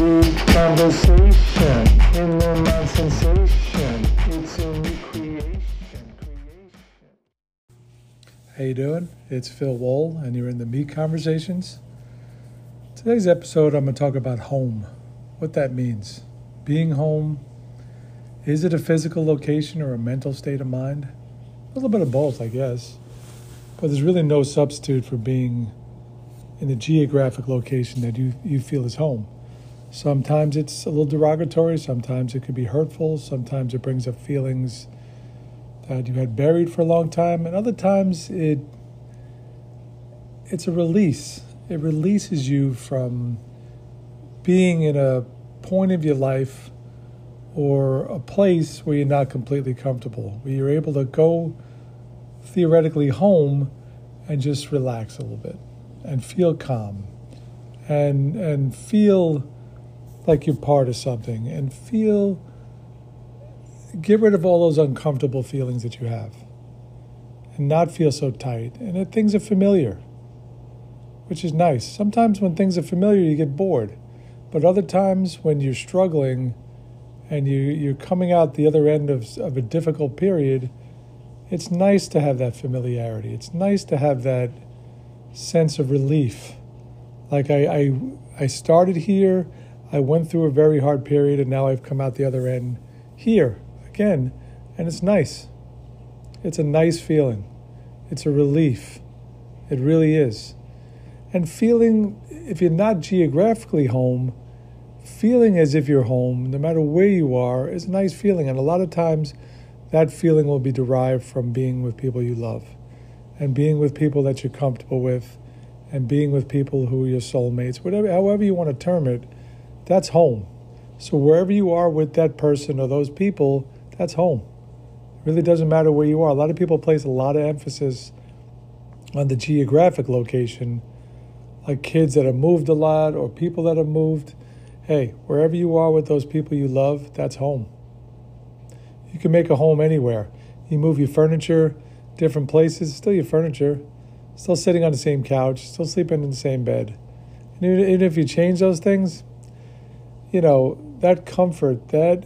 How you doing? It's Phil Wool, and you're in the Meat Conversations. Today's episode, I'm going to talk about home, what that means. Being home, is it a physical location or a mental state of mind? A little bit of both, I guess. But there's really no substitute for being in a geographic location that you, you feel is home. Sometimes it's a little derogatory, sometimes it could be hurtful, sometimes it brings up feelings that you had buried for a long time, and other times it it's a release. It releases you from being in a point of your life or a place where you're not completely comfortable, where you're able to go theoretically home and just relax a little bit and feel calm and and feel like you're part of something and feel get rid of all those uncomfortable feelings that you have and not feel so tight. And that things are familiar which is nice. Sometimes when things are familiar you get bored. But other times when you're struggling and you, you're coming out the other end of, of a difficult period it's nice to have that familiarity. It's nice to have that sense of relief. Like I, I, I started here, I went through a very hard period, and now I've come out the other end here again, and it's nice. It's a nice feeling. It's a relief. It really is. And feeling, if you're not geographically home, feeling as if you're home, no matter where you are, is a nice feeling. And a lot of times, that feeling will be derived from being with people you love and being with people that you're comfortable with and being with people who are your soulmates, whatever, however you want to term it, that's home. So wherever you are with that person or those people, that's home. It really doesn't matter where you are. A lot of people place a lot of emphasis on the geographic location, like kids that have moved a lot or people that have moved. Hey, wherever you are with those people you love, that's home. You can make a home anywhere. You move your furniture different places, still your furniture, still sitting on the same couch, still sleeping in the same bed. And even if you change those things, you know, that comfort, that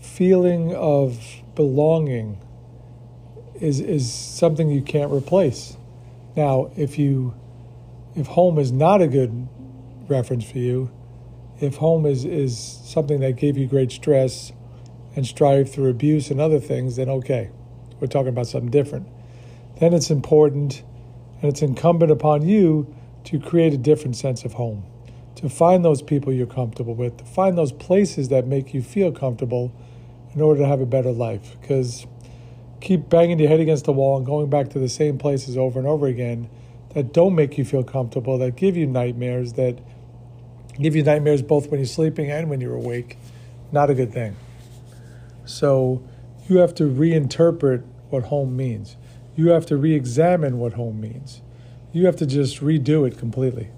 feeling of belonging is is something you can't replace. Now, if you if home is not a good reference for you, if home is, is something that gave you great stress and strive through abuse and other things, then okay. We're talking about something different then it's important and it's incumbent upon you to create a different sense of home, to find those people you're comfortable with, to find those places that make you feel comfortable in order to have a better life. Because keep banging your head against the wall and going back to the same places over and over again that don't make you feel comfortable, that give you nightmares, that give you nightmares both when you're sleeping and when you're awake, not a good thing. So you have to reinterpret what home means you have to re examine what home means. You have to just redo it completely.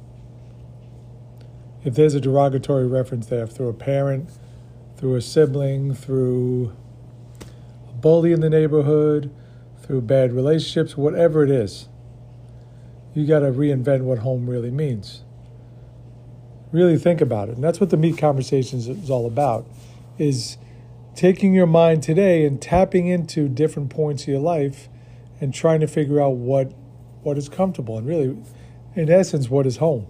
If there's a derogatory reference there through a parent, through a sibling, through a bully in the neighborhood, through bad relationships, whatever it is, you got to reinvent what home really means. Really think about it. And that's what the meat conversations is all about is taking your mind today and tapping into different points of your life and trying to figure out what what is comfortable and really, in essence, what is home.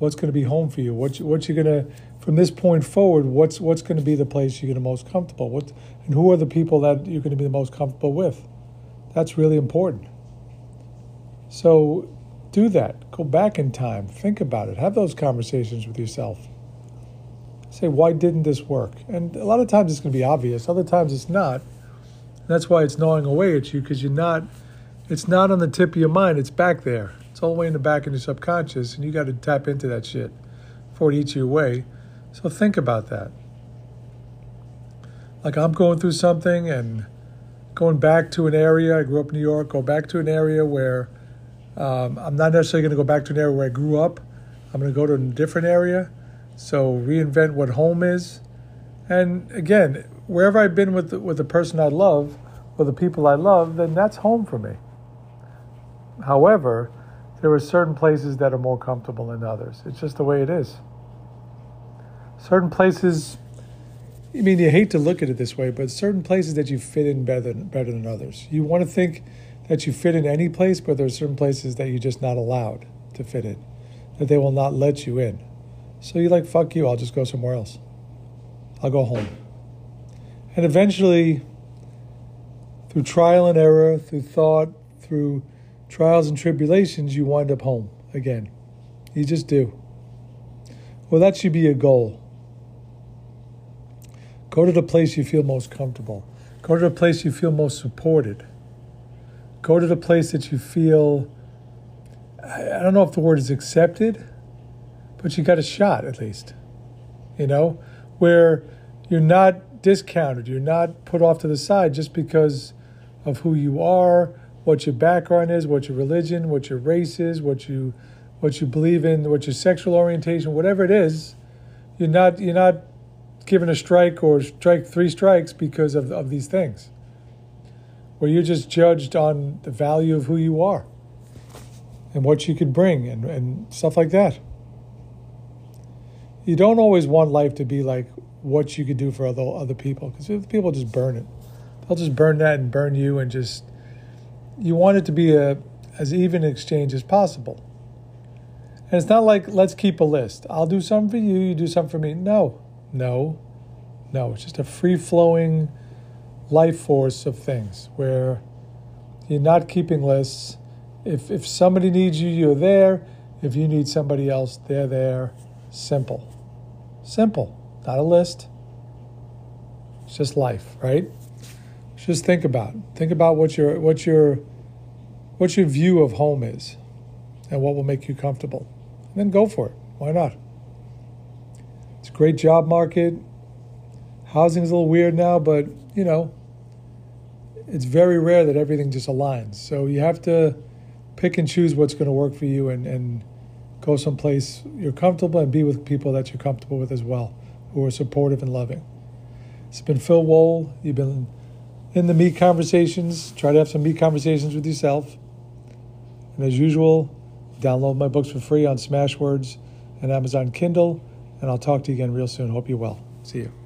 What's going to be home for you? What what you're going to from this point forward? What's what's going to be the place you're going to most comfortable? What and who are the people that you're going to be the most comfortable with? That's really important. So do that. Go back in time. Think about it. Have those conversations with yourself. Say, why didn't this work? And a lot of times it's going to be obvious. Other times it's not. That's why it's gnawing away at you because you're not, it's not on the tip of your mind. It's back there. It's all the way in the back of your subconscious, and you got to tap into that shit before it eats you away. So think about that. Like I'm going through something and going back to an area. I grew up in New York. Go back to an area where um, I'm not necessarily going to go back to an area where I grew up. I'm going to go to a different area. So reinvent what home is. And again, wherever I've been with the, with the person I love, or the people I love, then that's home for me. However, there are certain places that are more comfortable than others. It's just the way it is. certain places. I mean, you hate to look at it this way, but certain places that you fit in better than, better than others. You want to think that you fit in any place, but there are certain places that you're just not allowed to fit in, that they will not let you in. So you're like, fuck you, I'll just go somewhere else. I'll go home. And eventually, through trial and error, through thought, through trials and tribulations, you wind up home again. You just do. Well, that should be a goal. Go to the place you feel most comfortable. Go to the place you feel most supported. Go to the place that you feel, I don't know if the word is accepted, but you got a shot at least. You know, where you're not discounted, you're not put off to the side just because of who you are, what your background is, what your religion, what your race is, what you what you believe in, what your sexual orientation, whatever it is, you're not you're not given a strike or strike three strikes because of, of these things. Where you're just judged on the value of who you are and what you could bring and, and stuff like that. You don't always want life to be like what you could do for other other people because people just burn it. They'll just burn that and burn you and just you want it to be a as even exchange as possible. And it's not like let's keep a list. I'll do something for you, you do something for me. No, no, no. It's just a free flowing life force of things where you're not keeping lists. If if somebody needs you, you're there. If you need somebody else, they're there. Simple. Simple. Not a list. It's just life, right? Just think about. Think about what your what your what your view of home is and what will make you comfortable. And then go for it. Why not? It's a great job market. Housing is a little weird now, but you know, it's very rare that everything just aligns. So you have to pick and choose what's going to work for you and, and go someplace you're comfortable and be with people that you're comfortable with as well, who are supportive and loving. It's been Phil Wool. You've been in the meet conversations. Try to have some meet conversations with yourself. And as usual, download my books for free on Smashwords and Amazon Kindle. And I'll talk to you again real soon. Hope you're well. See you.